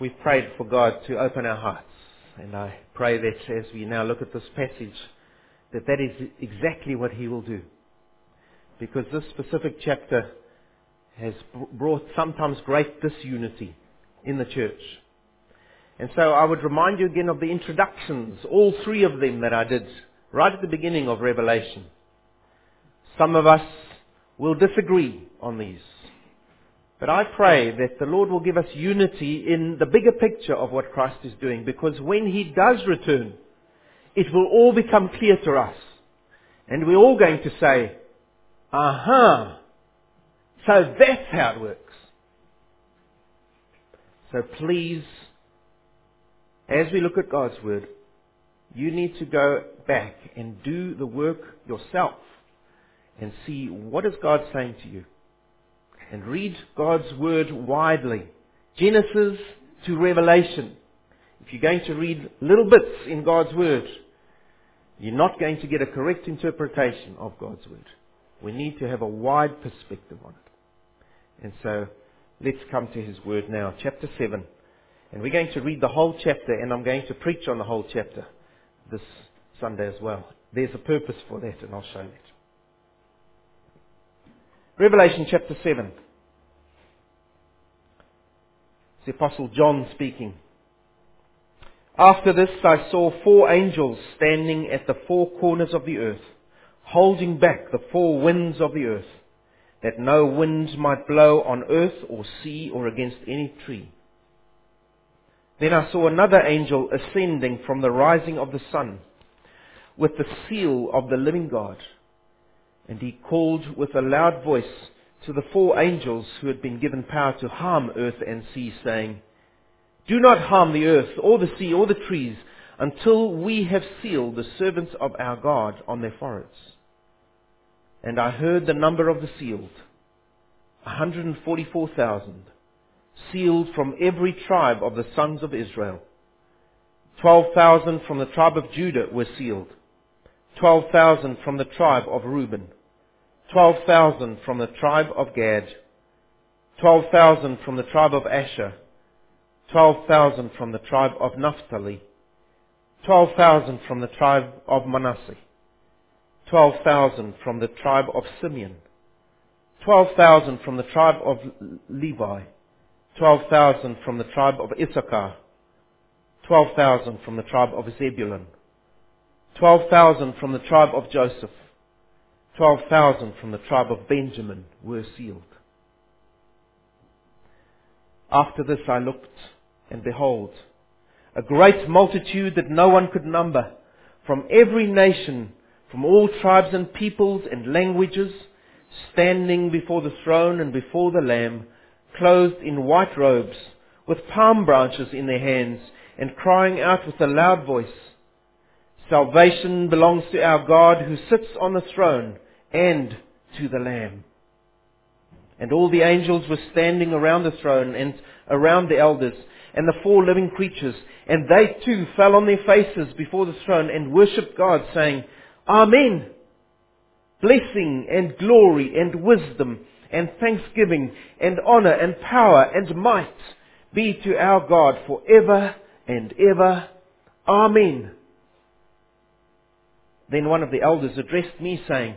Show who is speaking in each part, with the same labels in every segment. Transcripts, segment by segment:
Speaker 1: we've prayed for God to open our hearts. And I pray that as we now look at this passage, that that is exactly what He will do. Because this specific chapter has brought sometimes great disunity in the church. And so I would remind you again of the introductions, all three of them that I did right at the beginning of Revelation. Some of us will disagree on these. But I pray that the Lord will give us unity in the bigger picture of what Christ is doing because when He does return, it will all become clear to us. And we're all going to say, aha, so that's how it works. So please, as we look at God's Word, you need to go back and do the work yourself and see what is God saying to you and read God's Word widely. Genesis to Revelation. If you're going to read little bits in God's Word, you're not going to get a correct interpretation of God's Word. We need to have a wide perspective on it. And so, let's come to His Word now. Chapter 7. And we're going to read the whole chapter, and I'm going to preach on the whole chapter this Sunday as well. There's a purpose for that, and I'll show that. Revelation chapter 7. It's the Apostle John speaking. After this I saw four angels standing at the four corners of the earth, holding back the four winds of the earth, that no wind might blow on earth or sea or against any tree. Then I saw another angel ascending from the rising of the sun, with the seal of the living God. And he called with a loud voice to the four angels who had been given power to harm earth and sea, saying, Do not harm the earth, or the sea, or the trees, until we have sealed the servants of our God on their foreheads. And I heard the number of the sealed, 144,000, sealed from every tribe of the sons of Israel. 12,000 from the tribe of Judah were sealed. 12,000 from the tribe of Reuben. 12,000 from the tribe of Gad, 12,000 from the tribe of Asher, 12,000 from the tribe of Naphtali, 12,000 from the tribe of Manasseh, 12,000 from the tribe of Simeon, 12,000 from the tribe of Levi, 12,000 from the tribe of Issachar, 12,000 from the tribe of Zebulun, 12,000 from the tribe of Joseph, 12,000 from the tribe of Benjamin were sealed. After this I looked, and behold, a great multitude that no one could number, from every nation, from all tribes and peoples and languages, standing before the throne and before the Lamb, clothed in white robes, with palm branches in their hands, and crying out with a loud voice, Salvation belongs to our God who sits on the throne and to the Lamb. And all the angels were standing around the throne and around the elders and the four living creatures, and they too fell on their faces before the throne and worshipped God, saying, Amen. Blessing and glory and wisdom and thanksgiving and honor and power and might be to our God forever and ever. Amen. Then one of the elders addressed me saying,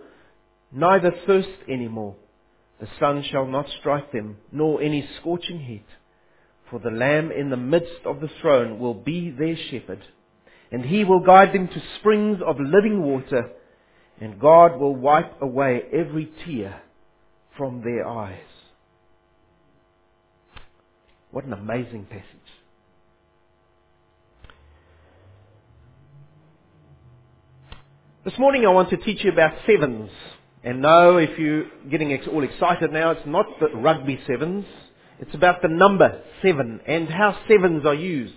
Speaker 1: neither thirst any more. The sun shall not strike them, nor any scorching heat. For the Lamb in the midst of the throne will be their shepherd, and he will guide them to springs of living water, and God will wipe away every tear from their eyes. What an amazing passage. This morning I want to teach you about sevens. And no, if you're getting all excited now, it's not the rugby sevens. It's about the number seven and how sevens are used.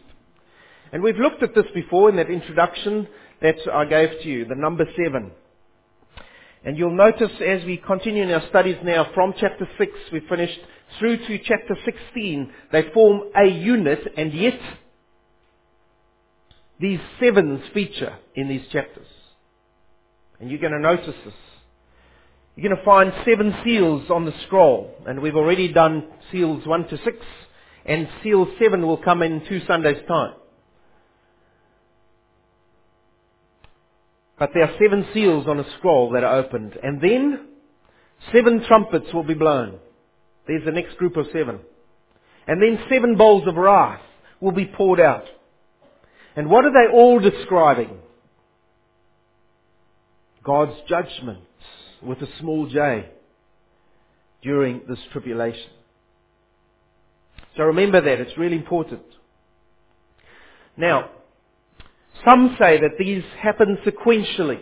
Speaker 1: And we've looked at this before in that introduction that I gave to you, the number seven. And you'll notice as we continue in our studies now from chapter 6, we finished through to chapter 16, they form a unit and yet these sevens feature in these chapters. And you're going to notice this. You're going to find seven seals on the scroll. And we've already done seals 1 to 6. And seal 7 will come in two Sundays' time. But there are seven seals on a scroll that are opened. And then seven trumpets will be blown. There's the next group of seven. And then seven bowls of wrath will be poured out. And what are they all describing? God's judgments with a small j during this tribulation. So remember that, it's really important. Now, some say that these happen sequentially.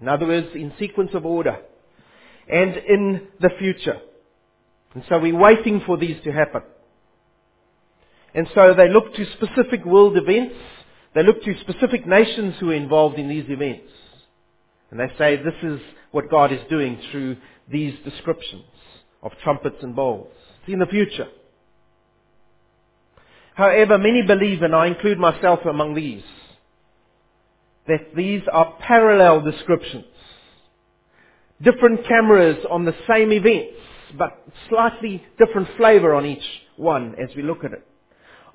Speaker 1: In other words, in sequence of order. And in the future. And so we're waiting for these to happen. And so they look to specific world events. They look to specific nations who are involved in these events. And they say this is what God is doing through these descriptions of trumpets and bowls. In the future. However, many believe, and I include myself among these, that these are parallel descriptions. Different cameras on the same events, but slightly different flavor on each one as we look at it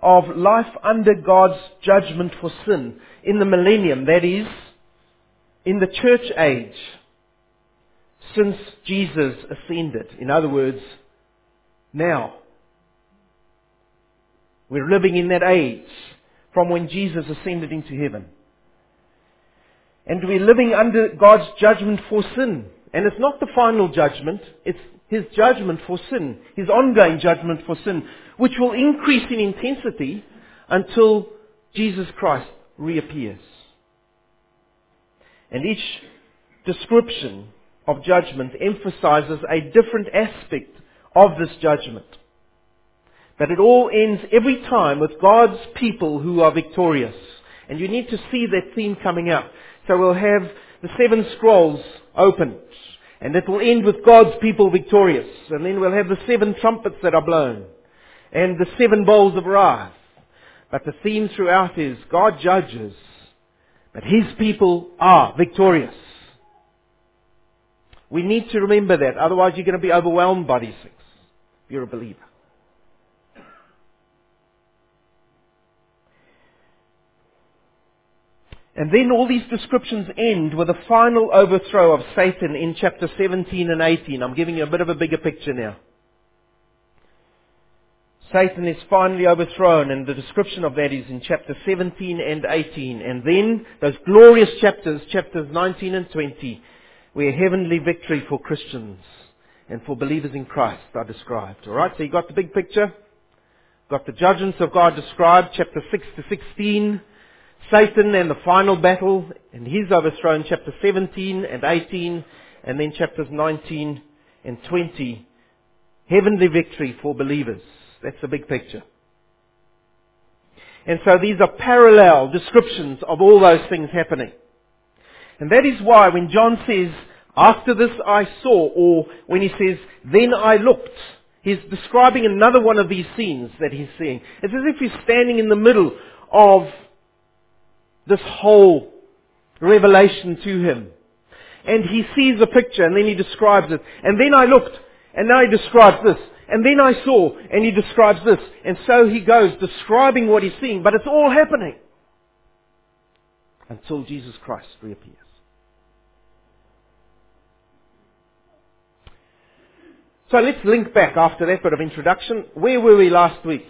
Speaker 1: of life under God's judgment for sin in the millennium, that is, in the church age, since Jesus ascended. In other words, now. We're living in that age from when Jesus ascended into heaven. And we're living under God's judgment for sin. And it's not the final judgment, it's his judgment for sin, his ongoing judgment for sin, which will increase in intensity until Jesus Christ reappears. And each description of judgment emphasizes a different aspect of this judgment. That it all ends every time with God's people who are victorious. And you need to see that theme coming up. So we'll have the seven scrolls opened. And it will end with God's people victorious. And then we'll have the seven trumpets that are blown. And the seven bowls of wrath. But the theme throughout is God judges. But His people are victorious. We need to remember that. Otherwise you're going to be overwhelmed by these things. If you're a believer. And then all these descriptions end with a final overthrow of Satan in chapter 17 and 18. I'm giving you a bit of a bigger picture now. Satan is finally overthrown and the description of that is in chapter 17 and 18. And then those glorious chapters, chapters 19 and 20, where heavenly victory for Christians and for believers in Christ are described. Alright, so you got the big picture? Got the judgments of God described, chapter 6 to 16. Satan and the final battle, and he's overthrown chapter 17 and 18, and then chapters 19 and 20. Heavenly victory for believers. That's the big picture. And so these are parallel descriptions of all those things happening. And that is why when John says, after this I saw, or when he says, then I looked, he's describing another one of these scenes that he's seeing. It's as if he's standing in the middle of this whole revelation to him. And he sees a picture and then he describes it. And then I looked and now he describes this. And then I saw and he describes this. And so he goes describing what he's seeing. But it's all happening until Jesus Christ reappears. So let's link back after that bit of introduction. Where were we last week?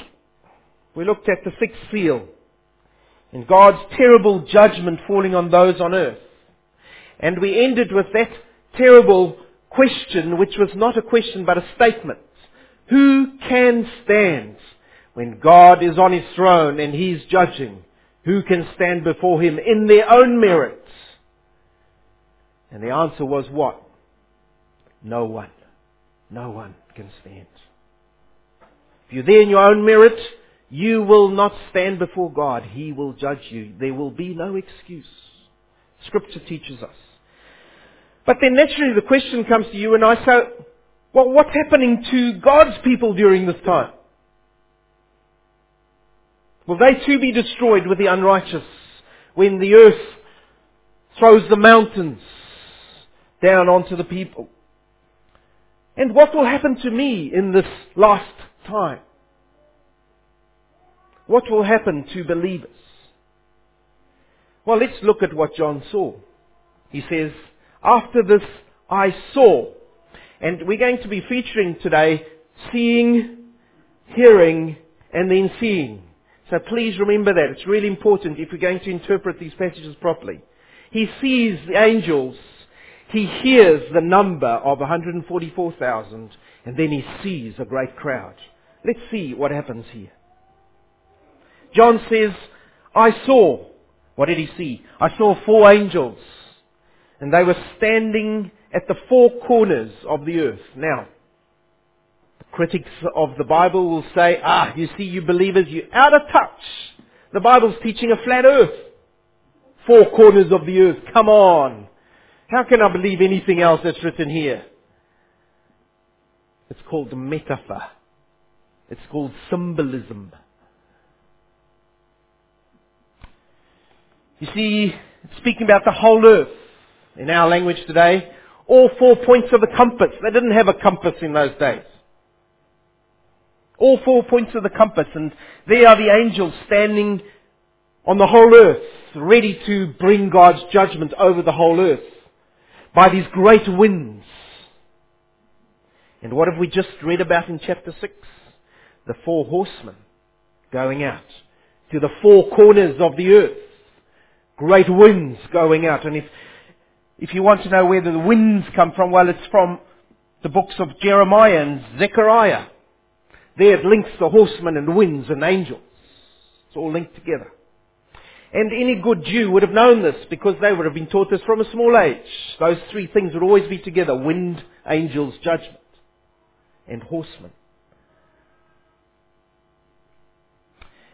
Speaker 1: We looked at the sixth seal and God's terrible judgment falling on those on earth. And we ended with that terrible question, which was not a question but a statement. Who can stand when God is on his throne and he's judging? Who can stand before him in their own merits? And the answer was what? No one. No one can stand. If you're there in your own merit, you will not stand before God. He will judge you. There will be no excuse. Scripture teaches us. But then naturally the question comes to you and I say, well, what's happening to God's people during this time? Will they too be destroyed with the unrighteous when the earth throws the mountains down onto the people? And what will happen to me in this last time? What will happen to believers? Well, let's look at what John saw. He says, after this I saw. And we're going to be featuring today seeing, hearing, and then seeing. So please remember that. It's really important if we're going to interpret these passages properly. He sees the angels. He hears the number of 144,000. And then he sees a great crowd. Let's see what happens here. John says, I saw. What did he see? I saw four angels. And they were standing at the four corners of the earth. Now, critics of the Bible will say, ah, you see, you believers, you're out of touch. The Bible's teaching a flat earth. Four corners of the earth. Come on. How can I believe anything else that's written here? It's called metaphor. It's called symbolism. You see, speaking about the whole earth in our language today, all four points of the compass. They didn't have a compass in those days. All four points of the compass, and there are the angels standing on the whole earth, ready to bring God's judgment over the whole earth by these great winds. And what have we just read about in chapter 6? The four horsemen going out to the four corners of the earth. Great winds going out. And if, if you want to know where the winds come from, well, it's from the books of Jeremiah and Zechariah. There it links the horsemen and winds and angels. It's all linked together. And any good Jew would have known this because they would have been taught this from a small age. Those three things would always be together. Wind, angels, judgment, and horsemen.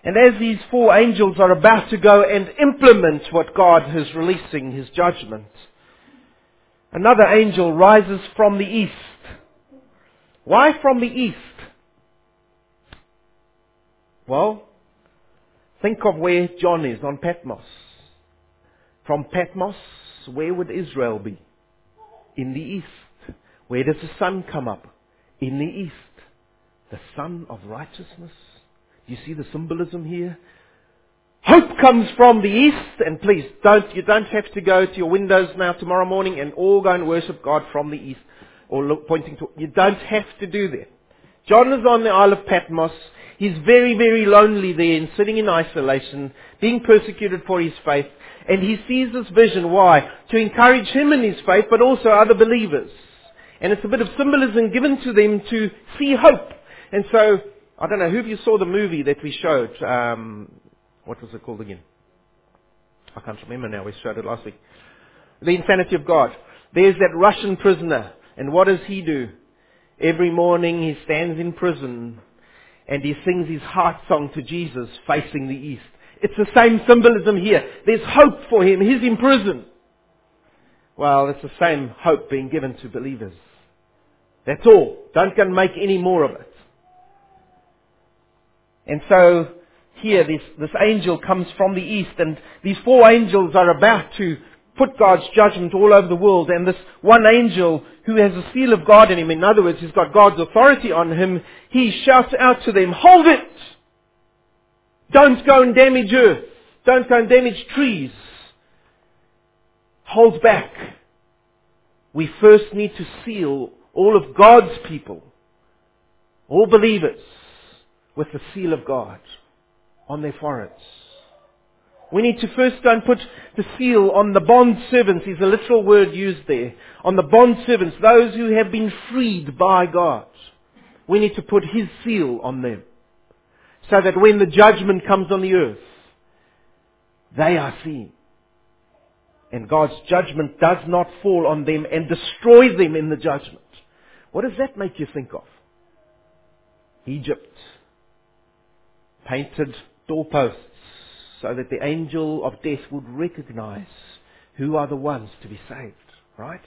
Speaker 1: And as these four angels are about to go and implement what God is releasing, His judgment, another angel rises from the east. Why from the east? Well, think of where John is on Patmos. From Patmos, where would Israel be? In the east. Where does the sun come up? In the east. The sun of righteousness. You see the symbolism here? Hope comes from the east, and please don't, you don't have to go to your windows now tomorrow morning and all go and worship God from the east or look, pointing to, you don't have to do that. John is on the Isle of Patmos. He's very, very lonely there and sitting in isolation, being persecuted for his faith. And he sees this vision. Why? To encourage him in his faith, but also other believers. And it's a bit of symbolism given to them to see hope. And so, I don't know, who of you saw the movie that we showed? Um, what was it called again? I can't remember now. We showed it last week. The Insanity of God. There's that Russian prisoner. And what does he do? Every morning he stands in prison and he sings his heart song to Jesus facing the east. It's the same symbolism here. There's hope for him. He's in prison. Well, it's the same hope being given to believers. That's all. Don't go and make any more of it. And so, here, this, this angel comes from the east, and these four angels are about to put God's judgment all over the world, and this one angel who has the seal of God in him, in other words, he's got God's authority on him, he shouts out to them, hold it! Don't go and damage earth. Don't go and damage trees. Hold back. We first need to seal all of God's people, all believers, with the seal of God on their foreheads. We need to first go and put the seal on the bond servants, is a literal word used there. On the bond servants, those who have been freed by God. We need to put His seal on them. So that when the judgment comes on the earth, they are seen. And God's judgment does not fall on them and destroy them in the judgment. What does that make you think of? Egypt painted doorposts so that the angel of death would recognize who are the ones to be saved, right?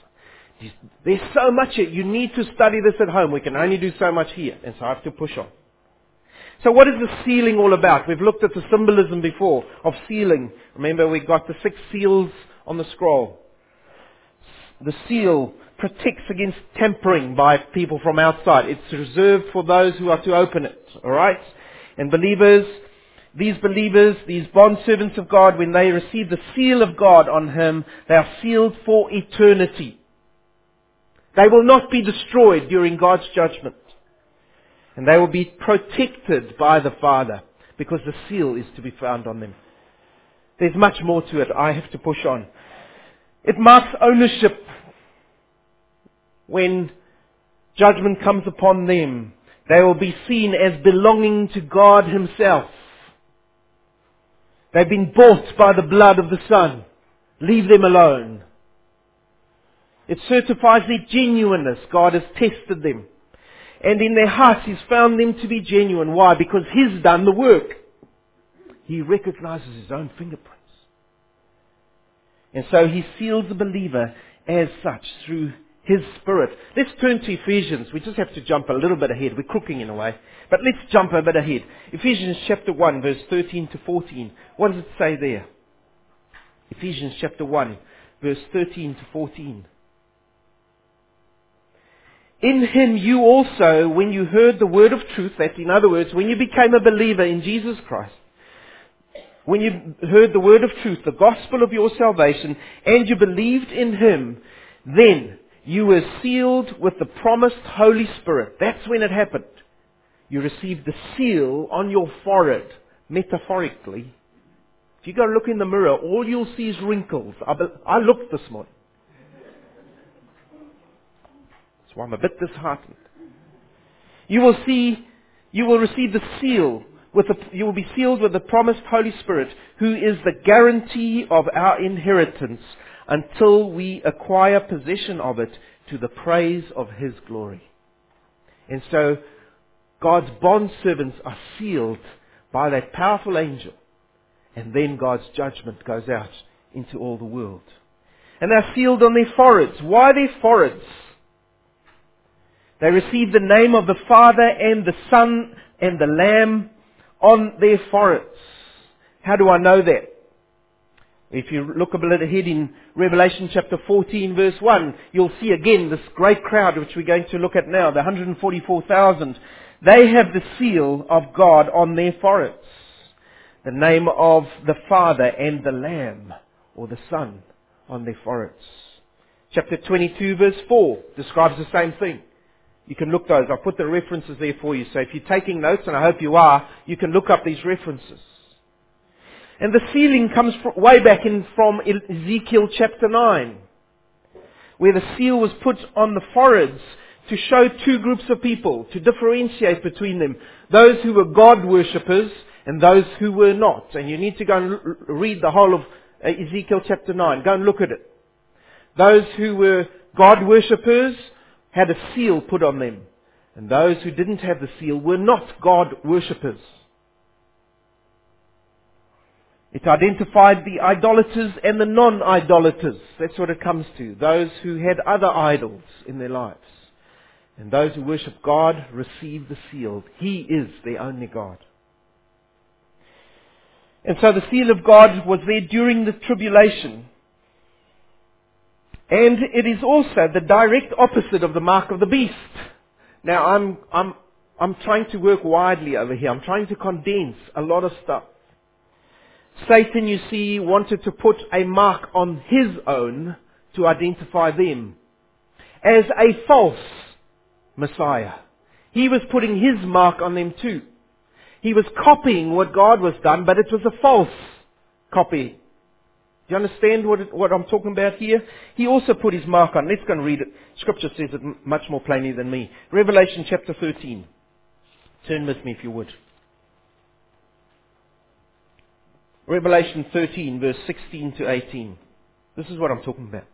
Speaker 1: There's so much here. You need to study this at home. We can only do so much here, and so I have to push on. So what is the sealing all about? We've looked at the symbolism before of sealing. Remember we got the six seals on the scroll. The seal protects against tampering by people from outside. It's reserved for those who are to open it. Alright? And believers, these believers, these bond servants of God, when they receive the seal of God on him, they are sealed for eternity. They will not be destroyed during God's judgment. And they will be protected by the Father because the seal is to be found on them. There's much more to it. I have to push on. It marks ownership when judgment comes upon them. They will be seen as belonging to God Himself. They've been bought by the blood of the Son. Leave them alone. It certifies their genuineness. God has tested them. And in their hearts, He's found them to be genuine. Why? Because He's done the work. He recognizes His own fingerprints. And so He seals the believer as such through His Spirit. Let's turn to Ephesians. We just have to jump a little bit ahead. We're cooking in a way. But let's jump a bit ahead. Ephesians chapter 1 verse 13 to 14. What does it say there? Ephesians chapter 1 verse 13 to 14. In him you also, when you heard the word of truth, that in other words, when you became a believer in Jesus Christ, when you heard the word of truth, the gospel of your salvation, and you believed in him, then you were sealed with the promised Holy Spirit. That's when it happened. You received the seal on your forehead, metaphorically. If you go look in the mirror, all you'll see is wrinkles. I, looked this morning. Why I'm a bit disheartened. You will see, you will receive the seal with the, you will be sealed with the promised Holy Spirit, who is the guarantee of our inheritance until we acquire possession of it to the praise of His glory. And so, God's bond servants are sealed by that powerful angel, and then God's judgment goes out into all the world. And they're sealed on their foreheads. Why their foreheads? They receive the name of the Father and the Son and the Lamb on their foreheads. How do I know that? If you look a bit ahead in Revelation chapter 14 verse 1, you'll see again this great crowd which we're going to look at now, the 144,000. They have the seal of God on their foreheads. The name of the Father and the Lamb, or the Son, on their foreheads. Chapter 22 verse 4 describes the same thing. You can look those. I've put the references there for you. So if you're taking notes, and I hope you are, you can look up these references. And the sealing comes way back in from Ezekiel chapter 9, where the seal was put on the foreheads to show two groups of people, to differentiate between them. Those who were God worshippers and those who were not. And you need to go and read the whole of uh, Ezekiel chapter 9. Go and look at it. Those who were God worshippers had a seal put on them. And those who didn't have the seal were not God worshippers. It identified the idolaters and the non-idolaters. That's what it comes to. Those who had other idols in their lives. And those who worship God receive the seal. He is their only God. And so the seal of God was there during the tribulation. And it is also the direct opposite of the mark of the beast. Now I'm, I'm, I'm trying to work widely over here. I'm trying to condense a lot of stuff. Satan, you see, wanted to put a mark on his own to identify them as a false Messiah. He was putting his mark on them too. He was copying what God was done, but it was a false copy. Do you understand what, it, what I'm talking about here? He also put his mark on. Let's go and read it. Scripture says it much more plainly than me. Revelation chapter 13. Turn with me if you would. Revelation 13 verse 16 to 18. This is what I'm talking about.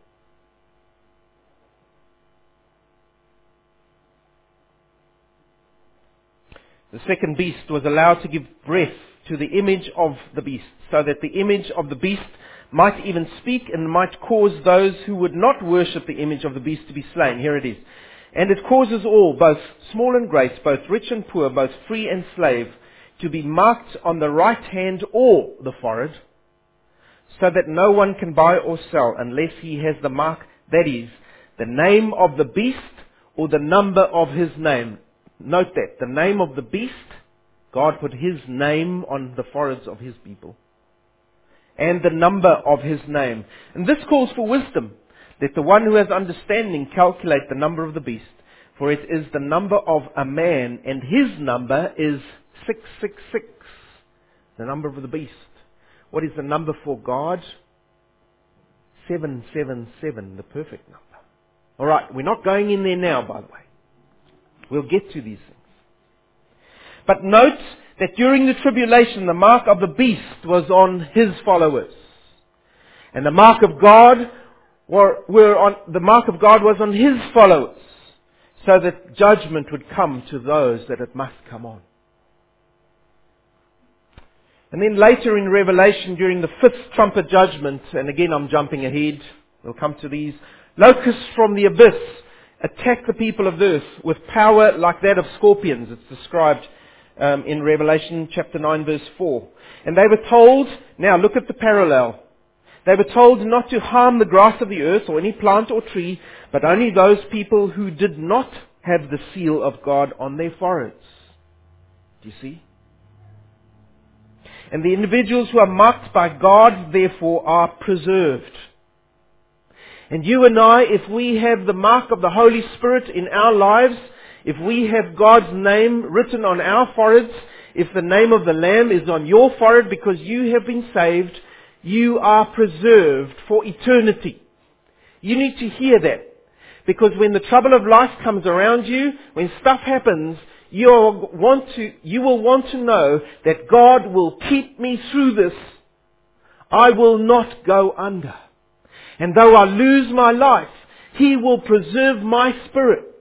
Speaker 1: The second beast was allowed to give breath to the image of the beast, so that the image of the beast might even speak and might cause those who would not worship the image of the beast to be slain. Here it is. And it causes all, both small and great, both rich and poor, both free and slave, to be marked on the right hand or the forehead, so that no one can buy or sell unless he has the mark, that is, the name of the beast or the number of his name. Note that, the name of the beast, God put his name on the foreheads of his people. And the number of his name. And this calls for wisdom. Let the one who has understanding calculate the number of the beast, for it is the number of a man, and his number is 666, the number of the beast. What is the number for God? 777, the perfect number. Alright, we're not going in there now, by the way. We'll get to these things. But note that during the tribulation, the mark of the beast was on his followers. And the mark of God were, were on, the mark of God was on his followers, so that judgment would come to those that it must come on. And then later in Revelation, during the fifth trumpet judgment, and again I'm jumping ahead, we'll come to these, locusts from the abyss attack the people of earth with power like that of scorpions. It's described um, in Revelation chapter 9 verse 4. And they were told, now look at the parallel. They were told not to harm the grass of the earth or any plant or tree, but only those people who did not have the seal of God on their foreheads. Do you see? And the individuals who are marked by God, therefore, are preserved. And you and I, if we have the mark of the Holy Spirit in our lives, if we have God's name written on our foreheads, if the name of the Lamb is on your forehead because you have been saved, you are preserved for eternity. You need to hear that. Because when the trouble of life comes around you, when stuff happens, you want to, you will want to know that God will keep me through this. I will not go under. And though I lose my life, He will preserve my spirit.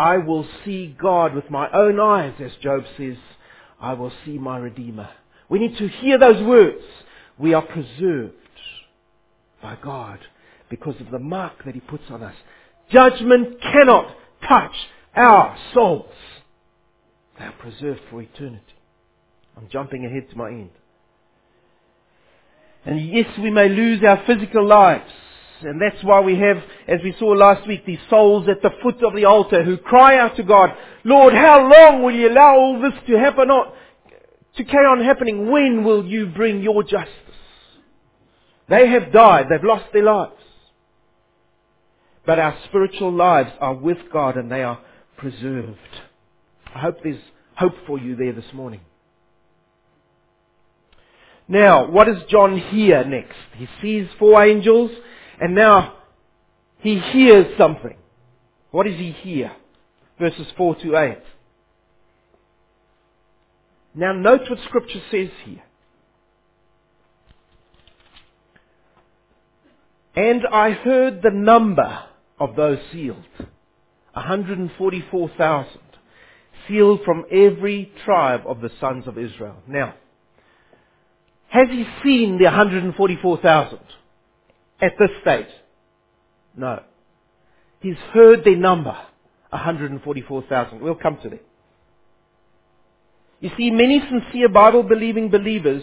Speaker 1: I will see God with my own eyes, as Job says. I will see my Redeemer. We need to hear those words we are preserved by God because of the mark that He puts on us. Judgment cannot touch our souls. They are preserved for eternity. I'm jumping ahead to my end. And yes, we may lose our physical lives. And that's why we have, as we saw last week, these souls at the foot of the altar who cry out to God, Lord, how long will you allow all this to happen, to carry on happening? When will you bring your justice? They have died. They've lost their lives. But our spiritual lives are with God and they are preserved. I hope there's hope for you there this morning. Now, what does John hear next? He sees four angels and now he hears something. What does he hear? Verses 4 to 8. Now note what scripture says here. And I heard the number of those sealed. 144,000. Sealed from every tribe of the sons of Israel. Now, has he seen the 144,000 at this stage? No. He's heard their number. 144,000. We'll come to that. You see, many sincere Bible believing believers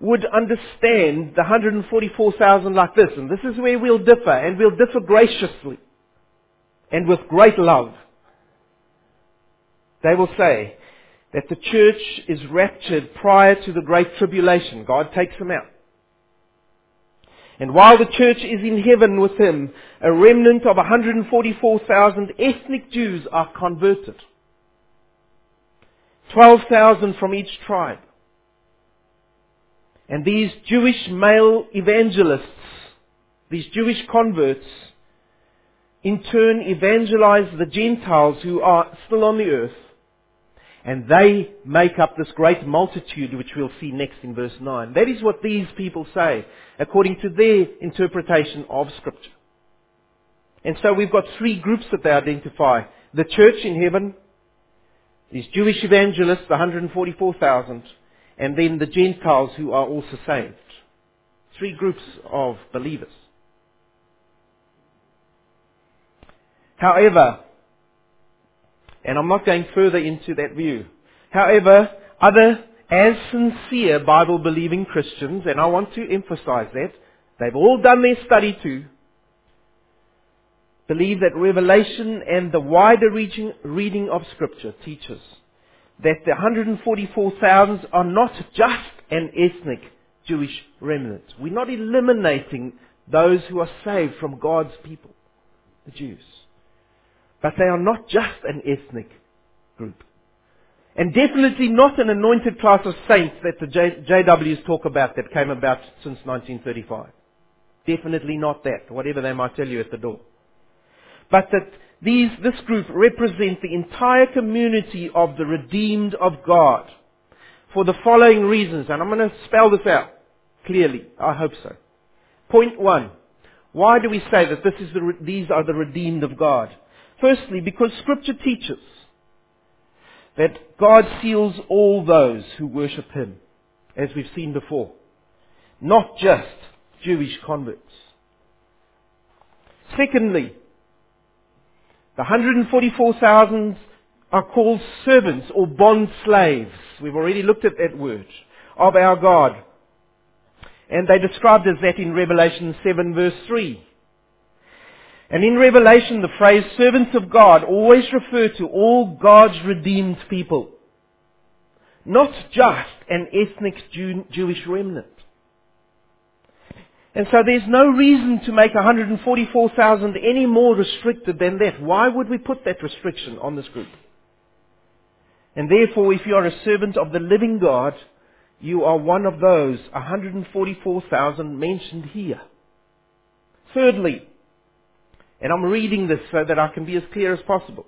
Speaker 1: would understand the 144,000 like this, and this is where we'll differ, and we'll differ graciously and with great love. They will say that the church is raptured prior to the great tribulation. God takes them out. And while the church is in heaven with him, a remnant of 144,000 ethnic Jews are converted. 12,000 from each tribe. And these Jewish male evangelists, these Jewish converts, in turn evangelize the Gentiles who are still on the earth. And they make up this great multitude which we'll see next in verse 9. That is what these people say, according to their interpretation of Scripture. And so we've got three groups that they identify. The church in heaven, These Jewish evangelists, the 144,000, and then the Gentiles who are also saved. Three groups of believers. However, and I'm not going further into that view. However, other as sincere Bible believing Christians, and I want to emphasize that, they've all done their study too, believe that Revelation and the wider reading, reading of Scripture teaches that the 144,000 are not just an ethnic Jewish remnant. We're not eliminating those who are saved from God's people, the Jews. But they are not just an ethnic group. And definitely not an anointed class of saints that the JWs talk about that came about since 1935. Definitely not that, whatever they might tell you at the door. But that these, this group represent the entire community of the redeemed of God for the following reasons, and I'm going to spell this out clearly. I hope so. Point one. Why do we say that this is the, these are the redeemed of God? Firstly, because Scripture teaches that God seals all those who worship Him, as we've seen before. Not just Jewish converts. Secondly, the 144,000 are called servants or bond slaves. We've already looked at that word. Of our God. And they described as that in Revelation 7 verse 3. And in Revelation, the phrase servants of God always refer to all God's redeemed people. Not just an ethnic Jew, Jewish remnant. And so there's no reason to make 144,000 any more restricted than that. Why would we put that restriction on this group? And therefore, if you are a servant of the living God, you are one of those 144,000 mentioned here. Thirdly, and I'm reading this so that I can be as clear as possible.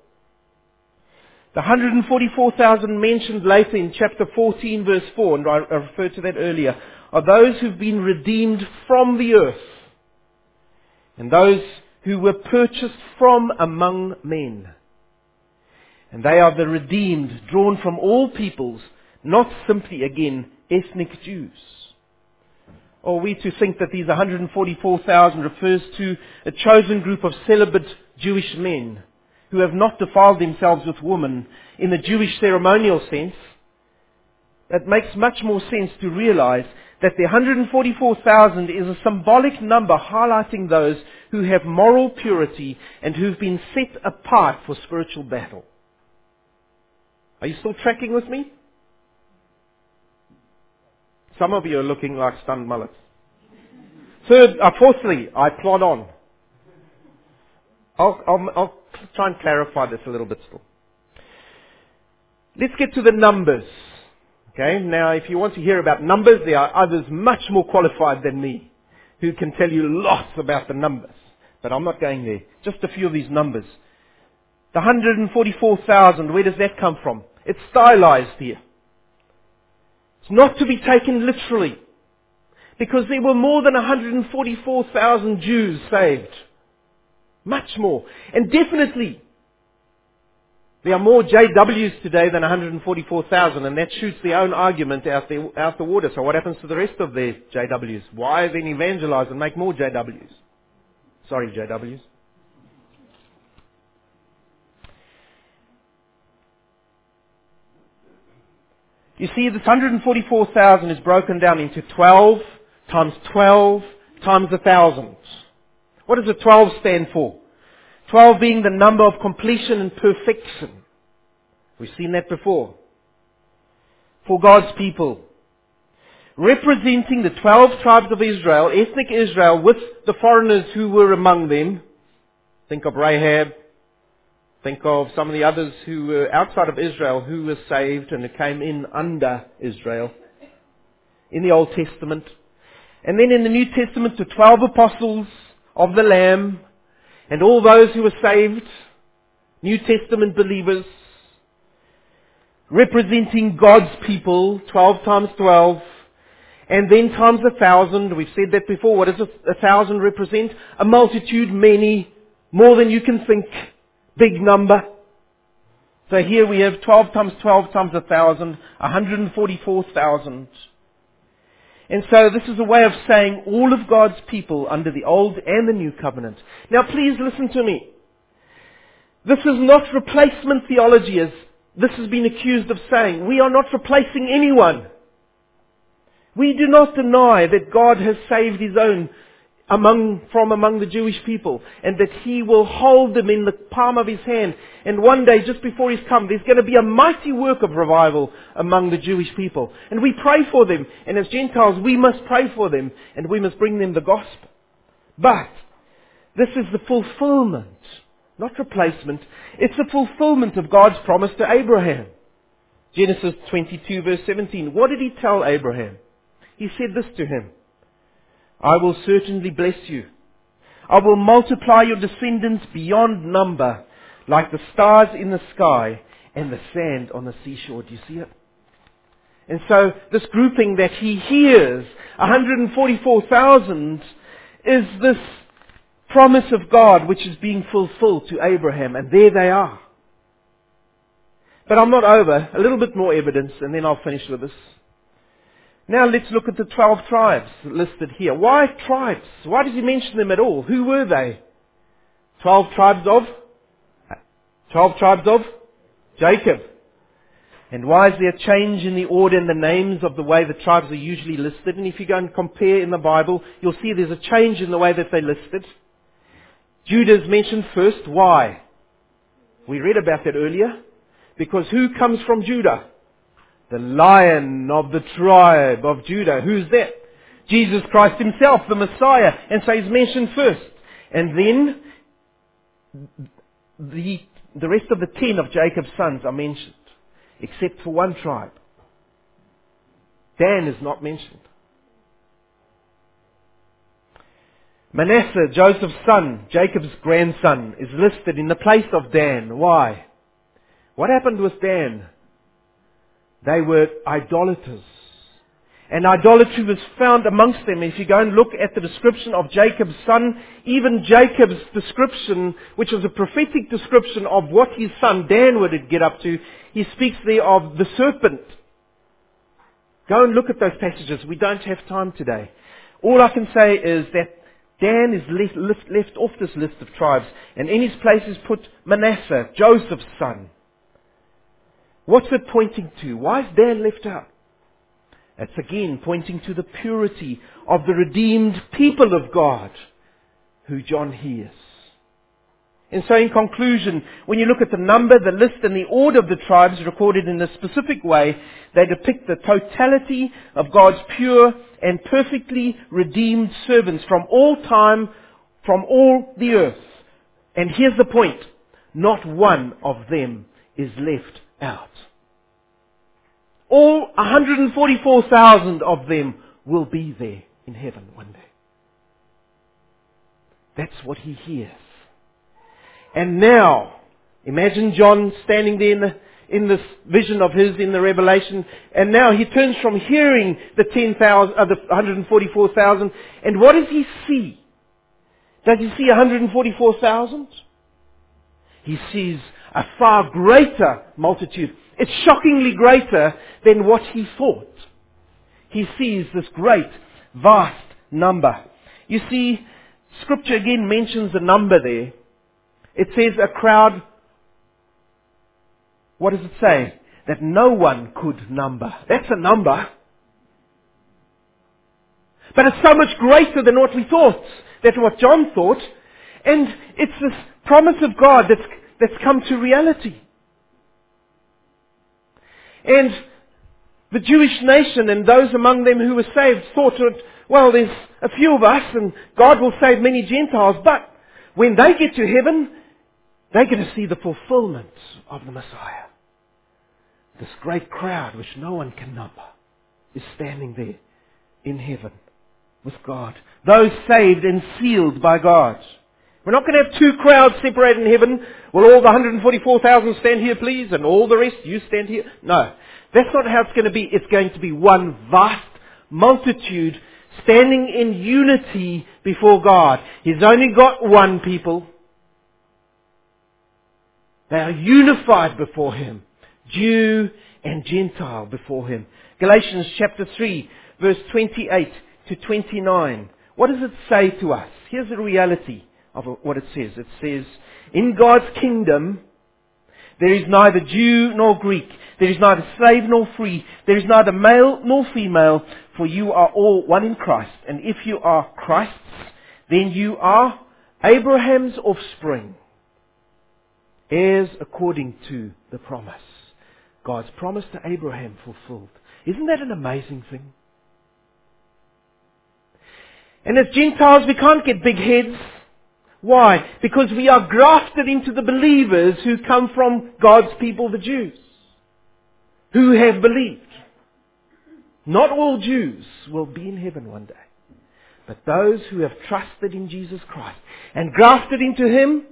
Speaker 1: The 144,000 mentioned later in chapter 14 verse 4, and I referred to that earlier, are those who've been redeemed from the earth. And those who were purchased from among men. And they are the redeemed, drawn from all peoples, not simply again ethnic Jews. Or are we to think that these 144,000 refers to a chosen group of celibate Jewish men who have not defiled themselves with women in the Jewish ceremonial sense? It makes much more sense to realize that the 144,000 is a symbolic number highlighting those who have moral purity and who've been set apart for spiritual battle. Are you still tracking with me? Some of you are looking like stunned mullets. Third, uh, fourthly, I plod on. I'll, I'll, I'll try and clarify this a little bit still. Let's get to the numbers. Okay, now if you want to hear about numbers, there are others much more qualified than me who can tell you lots about the numbers. But I'm not going there. Just a few of these numbers. The 144,000, where does that come from? It's stylized here. It's not to be taken literally. Because there were more than 144,000 Jews saved. Much more. And definitely, there are more JWs today than 144,000, and that shoots their own argument out the, out the water. So what happens to the rest of their JWs? Why then evangelize and make more JWs? Sorry, JWs. You see, this 144,000 is broken down into 12 times 12 times a 1,000. What does the 12 stand for? 12 being the number of completion and perfection. We've seen that before. For God's people. Representing the 12 tribes of Israel, ethnic Israel, with the foreigners who were among them. Think of Rahab, Think of some of the others who were outside of Israel who were saved and who came in under Israel in the Old Testament. And then in the New Testament, the 12 apostles of the Lamb and all those who were saved, New Testament believers, representing God's people, 12 times 12, and then times a thousand. We've said that before. What does a, a thousand represent? A multitude, many, more than you can think big number. So here we have 12 times 12 times 1,000, 144,000. And so this is a way of saying all of God's people under the Old and the New Covenant. Now please listen to me. This is not replacement theology as this has been accused of saying. We are not replacing anyone. We do not deny that God has saved His own among, from among the Jewish people and that He will hold them in the palm of His hand. And one day, just before He's come, there's going to be a mighty work of revival among the Jewish people. And we pray for them. And as Gentiles, we must pray for them and we must bring them the gospel. But, this is the fulfillment, not replacement. It's the fulfillment of God's promise to Abraham. Genesis 22 verse 17. What did He tell Abraham? He said this to him. I will certainly bless you. I will multiply your descendants beyond number, like the stars in the sky and the sand on the seashore. Do you see it? And so this grouping that he hears, 144,000, is this promise of God which is being fulfilled to Abraham. And there they are. But I'm not over. A little bit more evidence and then I'll finish with this. Now let's look at the 12 tribes listed here. Why tribes? Why does he mention them at all? Who were they? 12 tribes of? 12 tribes of? Jacob. And why is there a change in the order and the names of the way the tribes are usually listed? And if you go and compare in the Bible, you'll see there's a change in the way that they're listed. Judah is mentioned first. Why? We read about that earlier. Because who comes from Judah? The lion of the tribe of Judah. Who's that? Jesus Christ himself, the Messiah. And so he's mentioned first. And then the, the rest of the ten of Jacob's sons are mentioned, except for one tribe. Dan is not mentioned. Manasseh, Joseph's son, Jacob's grandson, is listed in the place of Dan. Why? What happened with Dan? They were idolaters. And idolatry was found amongst them. If you go and look at the description of Jacob's son, even Jacob's description, which was a prophetic description of what his son Dan would get up to, he speaks there of the serpent. Go and look at those passages. We don't have time today. All I can say is that Dan is left, left, left off this list of tribes, and in his place is put Manasseh, Joseph's son. What's it pointing to? Why is Dan left out? It's again pointing to the purity of the redeemed people of God who John hears. And so in conclusion, when you look at the number, the list and the order of the tribes recorded in a specific way, they depict the totality of God's pure and perfectly redeemed servants from all time, from all the earth. And here's the point. Not one of them is left out. All 144,000 of them will be there in heaven one day. That's what he hears. And now, imagine John standing there in, the, in this vision of his in the Revelation, and now he turns from hearing the 10,000, uh, the 144,000, and what does he see? Does he see 144,000? He sees a far greater multitude. It's shockingly greater than what he thought. He sees this great, vast number. You see, scripture again mentions the number there. It says a crowd, what does it say? That no one could number. That's a number. But it's so much greater than what we thought, than what John thought. And it's this promise of God that's that's come to reality. And the Jewish nation and those among them who were saved thought well, there's a few of us and God will save many Gentiles, but when they get to heaven, they're going to see the fulfillment of the Messiah. This great crowd, which no one can number, is standing there in heaven with God. Those saved and sealed by God. We're not going to have two crowds separated in heaven. Will all the 144,000 stand here, please? And all the rest, you stand here? No. That's not how it's going to be. It's going to be one vast multitude standing in unity before God. He's only got one people. They are unified before Him. Jew and Gentile before Him. Galatians chapter 3 verse 28 to 29. What does it say to us? Here's the reality of what it says. It says, in God's kingdom, there is neither Jew nor Greek. There is neither slave nor free. There is neither male nor female, for you are all one in Christ. And if you are Christ's, then you are Abraham's offspring, heirs according to the promise. God's promise to Abraham fulfilled. Isn't that an amazing thing? And as Gentiles, we can't get big heads. Why? Because we are grafted into the believers who come from God's people, the Jews, who have believed. Not all Jews will be in heaven one day, but those who have trusted in Jesus Christ and grafted into Him,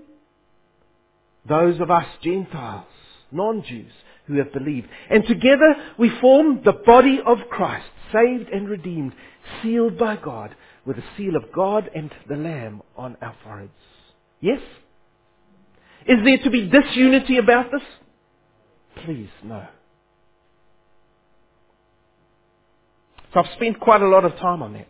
Speaker 1: those of us Gentiles, non-Jews, who have believed. And together we form the body of Christ, saved and redeemed, sealed by God with the seal of God and the Lamb on our foreheads. Yes? Is there to be disunity about this? Please, no. So I've spent quite a lot of time on that.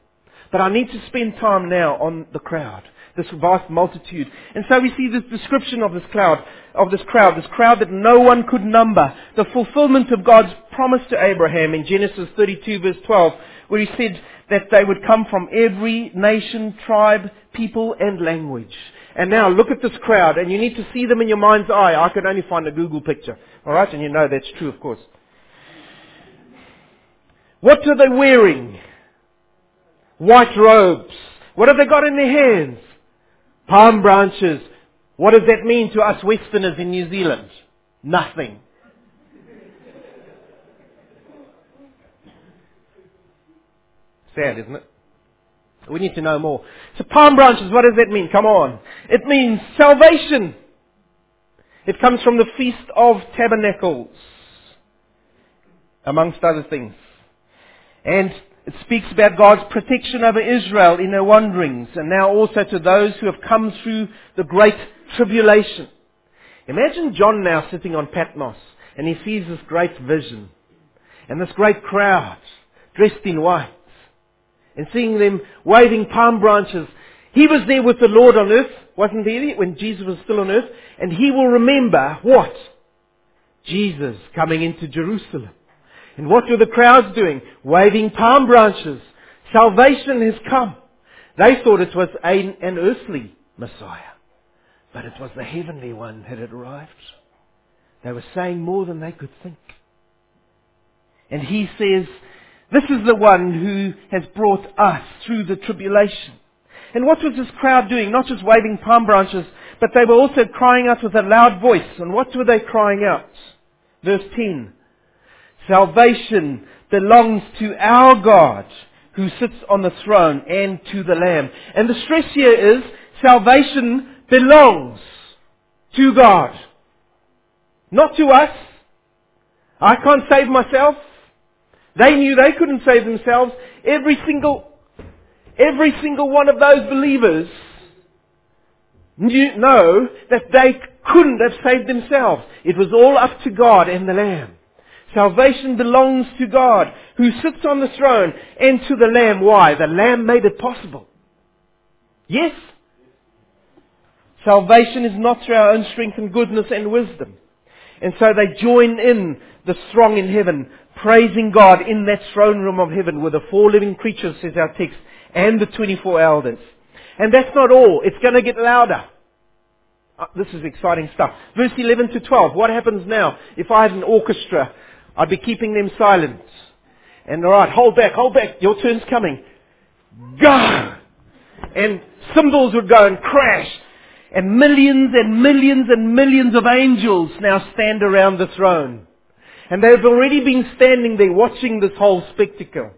Speaker 1: But I need to spend time now on the crowd, this vast multitude. And so we see this description of this cloud, of this crowd, this crowd that no one could number, the fulfillment of God's promise to Abraham in Genesis 32 verse 12, where he said that they would come from every nation, tribe, people, and language. And now look at this crowd, and you need to see them in your mind's eye. I could only find a Google picture. Alright, and you know that's true, of course. What are they wearing? White robes. What have they got in their hands? Palm branches. What does that mean to us Westerners in New Zealand? Nothing. Sad, isn't it? We need to know more. So palm branches, what does that mean? Come on. It means salvation. It comes from the Feast of Tabernacles, amongst other things. And it speaks about God's protection over Israel in their wanderings, and now also to those who have come through the great tribulation. Imagine John now sitting on Patmos, and he sees this great vision, and this great crowd, dressed in white and seeing them waving palm branches. He was there with the Lord on earth, wasn't he, when Jesus was still on earth? And he will remember what? Jesus coming into Jerusalem. And what were the crowds doing? Waving palm branches. Salvation has come. They thought it was an, an earthly Messiah. But it was the heavenly one that had arrived. They were saying more than they could think. And he says, this is the one who has brought us through the tribulation. And what was this crowd doing? Not just waving palm branches, but they were also crying out with a loud voice. And what were they crying out? Verse 10. Salvation belongs to our God who sits on the throne and to the Lamb. And the stress here is salvation belongs to God. Not to us. I can't save myself. They knew they couldn't save themselves. Every single, every single one of those believers knew, know that they couldn't have saved themselves. It was all up to God and the Lamb. Salvation belongs to God, who sits on the throne, and to the Lamb. Why? The Lamb made it possible. Yes? Salvation is not through our own strength and goodness and wisdom. And so they join in the throng in heaven, praising God in that throne room of heaven with the four living creatures, says our text, and the 24 elders. And that's not all. It's going to get louder. Uh, this is exciting stuff. Verse 11 to 12. What happens now? If I had an orchestra, I'd be keeping them silent. And alright, hold back, hold back. Your turn's coming. Go! And cymbals would go and crash. And millions and millions and millions of angels now stand around the throne. And they've already been standing there watching this whole spectacle.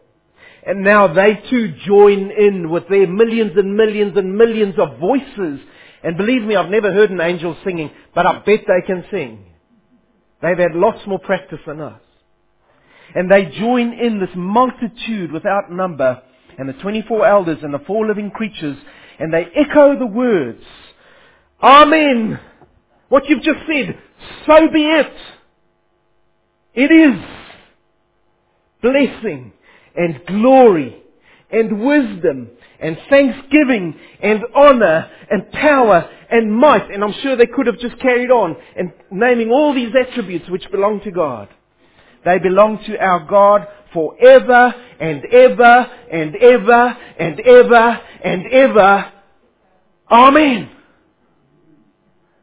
Speaker 1: And now they too join in with their millions and millions and millions of voices. And believe me, I've never heard an angel singing, but I bet they can sing. They've had lots more practice than us. And they join in this multitude without number, and the 24 elders and the four living creatures, and they echo the words, Amen! What you've just said, So be it. It is blessing and glory and wisdom and thanksgiving and honor and power and might. And I'm sure they could have just carried on and naming all these attributes which belong to God. They belong to our God forever and ever and ever and ever and ever. Amen.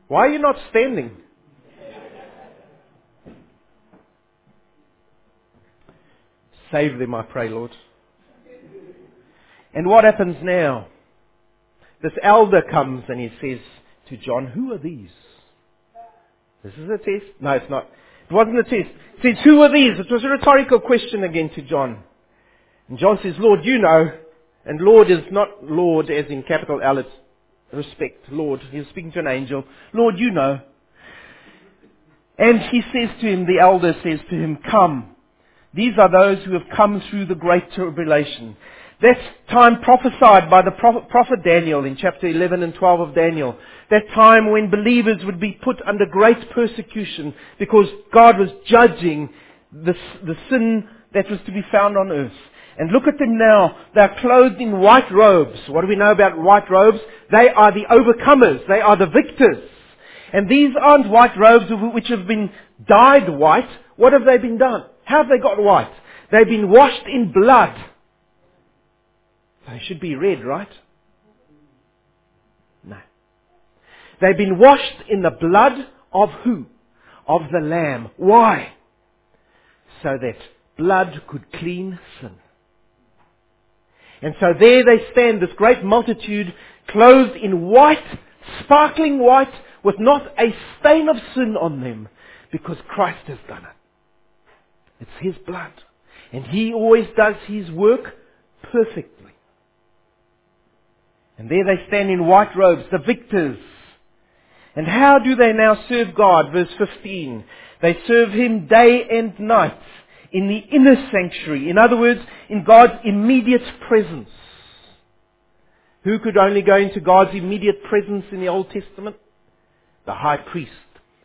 Speaker 1: Why are you not standing? Save them, I pray, Lord. And what happens now? This elder comes and he says to John, Who are these? This is a test? No, it's not. It wasn't a test. He says, Who are these? It was a rhetorical question again to John. And John says, Lord, you know. And Lord is not Lord as in capital L, it's respect. Lord. He's speaking to an angel. Lord, you know. And he says to him, the elder says to him, Come. These are those who have come through the great tribulation. That's time prophesied by the prophet Daniel in chapter 11 and 12 of Daniel. That time when believers would be put under great persecution because God was judging the, the sin that was to be found on earth. And look at them now. They're clothed in white robes. What do we know about white robes? They are the overcomers. They are the victors. And these aren't white robes which have been dyed white. What have they been done? How have they got white? They've been washed in blood. They should be red, right? No. They've been washed in the blood of who? Of the Lamb. Why? So that blood could clean sin. And so there they stand, this great multitude, clothed in white, sparkling white, with not a stain of sin on them, because Christ has done it. It's His blood. And He always does His work perfectly. And there they stand in white robes, the victors. And how do they now serve God? Verse 15. They serve Him day and night in the inner sanctuary. In other words, in God's immediate presence. Who could only go into God's immediate presence in the Old Testament? The high priest,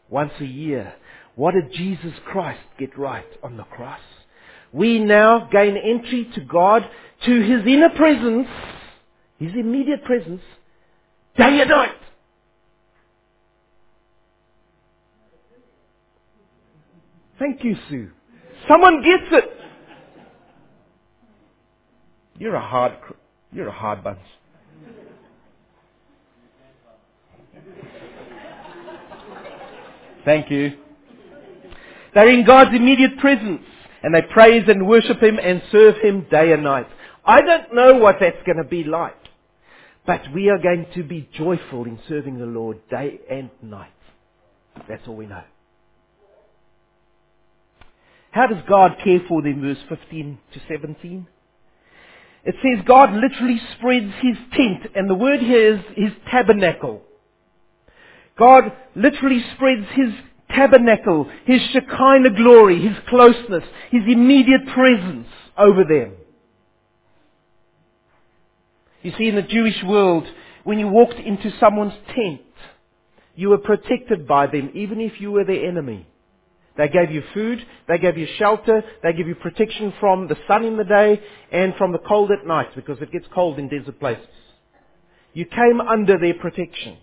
Speaker 1: once a year. What did Jesus Christ get right on the cross? We now gain entry to God, to His inner presence, His immediate presence, day and night. Thank you, Sue. Someone gets it. You're a hard, you're a hard bunch. Thank you. They're in God's immediate presence and they praise and worship Him and serve Him day and night. I don't know what that's going to be like, but we are going to be joyful in serving the Lord day and night. That's all we know. How does God care for them, verse 15 to 17? It says God literally spreads His tent, and the word here is His tabernacle. God literally spreads His tabernacle, His Shekinah glory, His closeness, His immediate presence over them. You see, in the Jewish world, when you walked into someone's tent, you were protected by them, even if you were their enemy. They gave you food, they gave you shelter, they give you protection from the sun in the day and from the cold at night, because it gets cold in desert places. You came under their protection.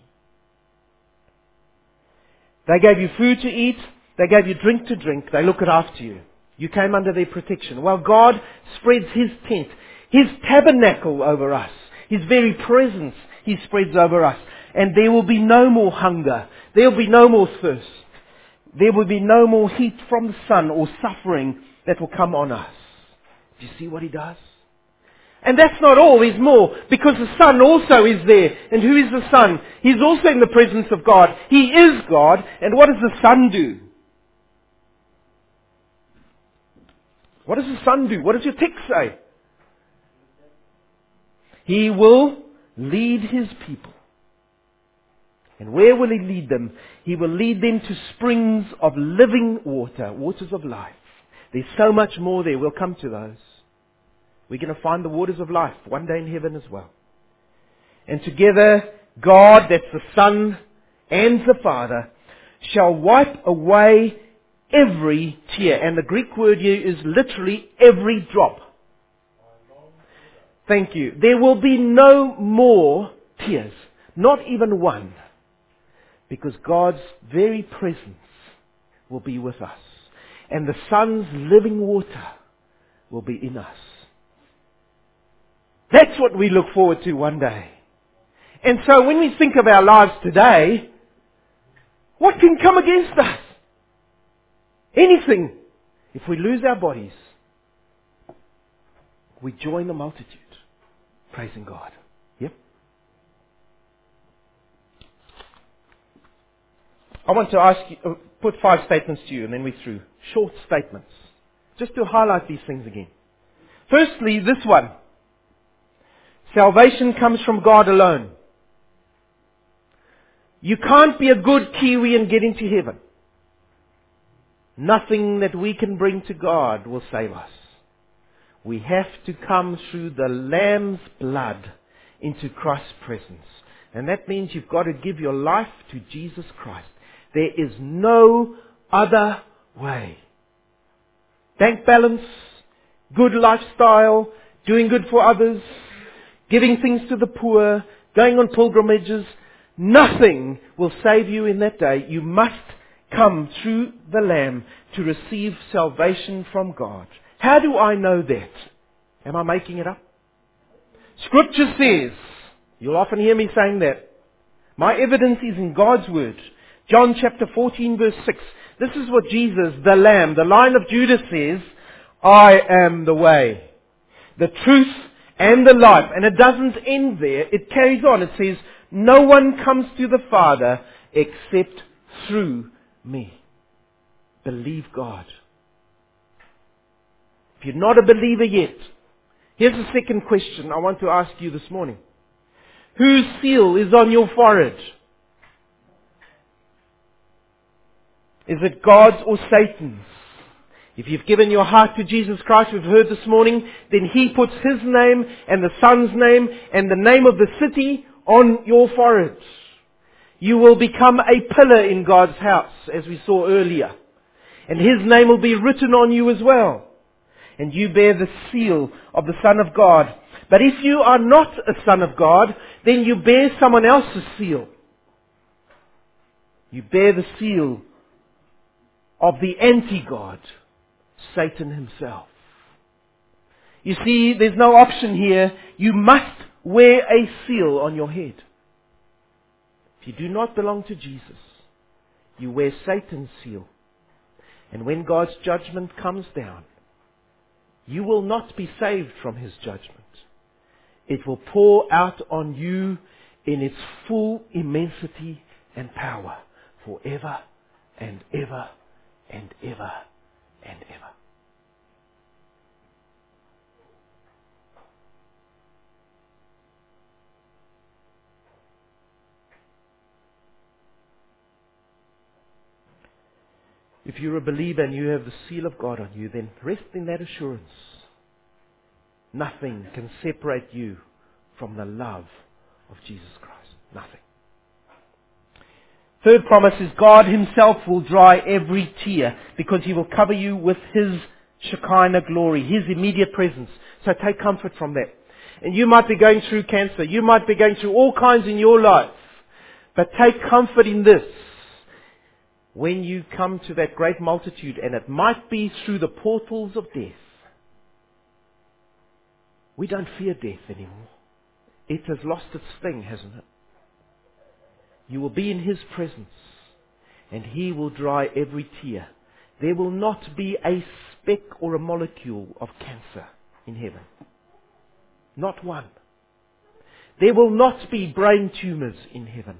Speaker 1: They gave you food to eat. They gave you drink to drink. They looked after you. You came under their protection. Well, God spreads His tent, His tabernacle over us. His very presence He spreads over us. And there will be no more hunger. There will be no more thirst. There will be no more heat from the sun or suffering that will come on us. Do you see what He does? And that's not all, there's more, because the Son also is there. And who is the Son? He's also in the presence of God. He is God, and what does the Son do? What does the Son do? What does your text say? He will lead His people. And where will He lead them? He will lead them to springs of living water, waters of life. There's so much more there. We'll come to those. We're going to find the waters of life one day in heaven as well. And together, God, that's the Son and the Father, shall wipe away every tear. And the Greek word here is literally every drop. Thank you. There will be no more tears. Not even one. Because God's very presence will be with us. And the Son's living water will be in us. That's what we look forward to one day. And so when we think of our lives today, what can come against us? Anything. If we lose our bodies, we join the multitude, praising God. I want to ask you, uh, put five statements to you and then we're through. Short statements. Just to highlight these things again. Firstly, this one. Salvation comes from God alone. You can't be a good Kiwi and get into heaven. Nothing that we can bring to God will save us. We have to come through the Lamb's blood into Christ's presence. And that means you've got to give your life to Jesus Christ. There is no other way. Bank balance, good lifestyle, doing good for others, giving things to the poor, going on pilgrimages, nothing will save you in that day. You must come through the Lamb to receive salvation from God. How do I know that? Am I making it up? Scripture says, you'll often hear me saying that, my evidence is in God's Word. John chapter 14 verse 6. This is what Jesus, the Lamb, the Lion of Judah says, I am the way, the truth, and the life. And it doesn't end there. It carries on. It says, no one comes to the Father except through me. Believe God. If you're not a believer yet, here's the second question I want to ask you this morning. Whose seal is on your forehead? Is it God's or Satan's? If you've given your heart to Jesus Christ, we've heard this morning, then He puts His name and the Son's name and the name of the city on your forehead. You will become a pillar in God's house, as we saw earlier. And His name will be written on you as well. And you bear the seal of the Son of God. But if you are not a Son of God, then you bear someone else's seal. You bear the seal of the anti-God, Satan himself. You see, there's no option here. You must wear a seal on your head. If you do not belong to Jesus, you wear Satan's seal. And when God's judgment comes down, you will not be saved from his judgment. It will pour out on you in its full immensity and power forever and ever and ever and ever. If you're a believer and you have the seal of God on you, then rest in that assurance. Nothing can separate you from the love of Jesus Christ. Nothing. Third promise is God himself will dry every tear because he will cover you with his Shekinah glory, his immediate presence. So take comfort from that. And you might be going through cancer. You might be going through all kinds in your life. But take comfort in this. When you come to that great multitude, and it might be through the portals of death, we don't fear death anymore. It has lost its sting, hasn't it? You will be in His presence and He will dry every tear. There will not be a speck or a molecule of cancer in heaven. Not one. There will not be brain tumors in heaven.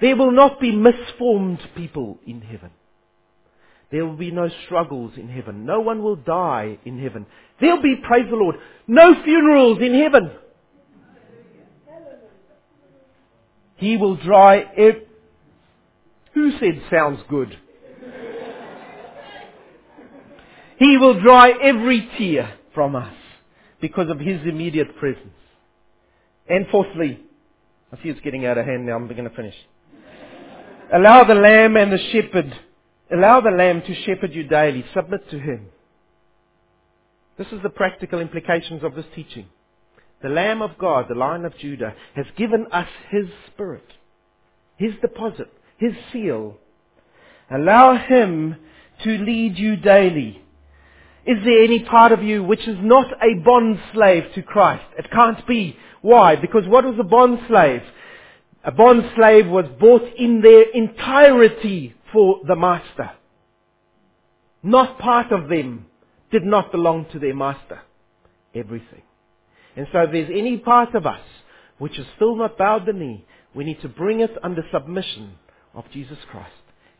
Speaker 1: There will not be misformed people in heaven. There will be no struggles in heaven. No one will die in heaven. There'll be, praise the Lord, no funerals in heaven. He will dry it. Who said sounds good? He will dry every tear from us because of His immediate presence. And fourthly, I see it's getting out of hand now, I'm going to finish. Allow the lamb and the shepherd, allow the lamb to shepherd you daily. Submit to him. This is the practical implications of this teaching. The Lamb of God, the Lion of Judah, has given us His Spirit, His deposit, His seal. Allow Him to lead you daily. Is there any part of you which is not a bond slave to Christ? It can't be. Why? Because what was a bond slave? A bond slave was bought in their entirety for the master. Not part of them did not belong to their master. Everything. And so if there's any part of us which is still not bowed the knee, we need to bring it under submission of Jesus Christ.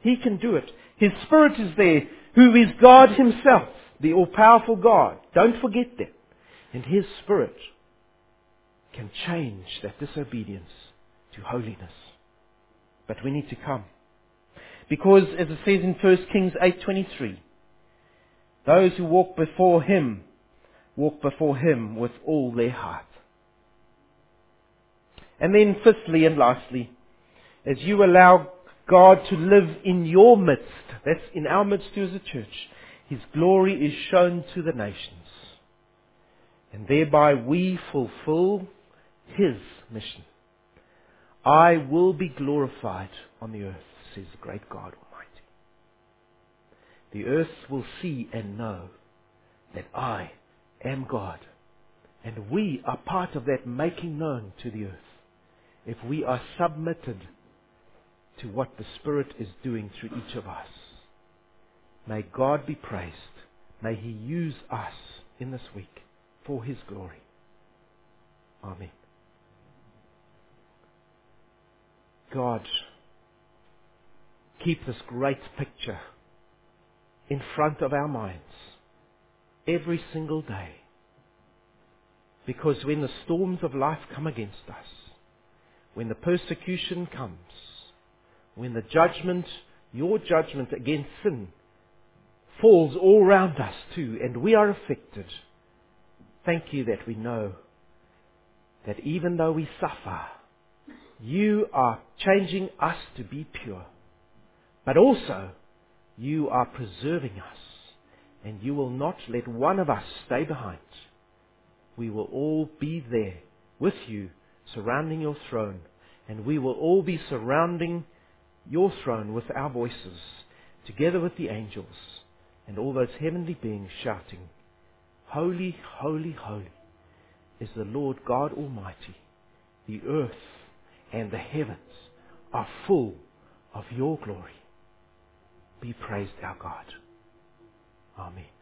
Speaker 1: He can do it. His Spirit is there, who is God Himself, the all-powerful God. Don't forget that. And His Spirit can change that disobedience to holiness. But we need to come. Because, as it says in 1 Kings 8.23, those who walk before Him walk before Him with all their heart. And then fifthly and lastly, as you allow God to live in your midst, that's in our midst too as a church, His glory is shown to the nations. And thereby we fulfill His mission. I will be glorified on the earth, says the great God Almighty. The earth will see and know that I am God. And we are part of that making known to the earth. If we are submitted to what the Spirit is doing through each of us. May God be praised. May He use us in this week for His glory. Amen. God, keep this great picture in front of our minds every single day. Because when the storms of life come against us, when the persecution comes, when the judgment, your judgment against sin, falls all round us too, and we are affected, thank you that we know that even though we suffer, you are changing us to be pure. But also, you are preserving us and you will not let one of us stay behind. We will all be there with you, surrounding your throne, and we will all be surrounding your throne with our voices, together with the angels and all those heavenly beings shouting, Holy, holy, holy is the Lord God Almighty. The earth and the heavens are full of your glory. Be praised our God. Amen.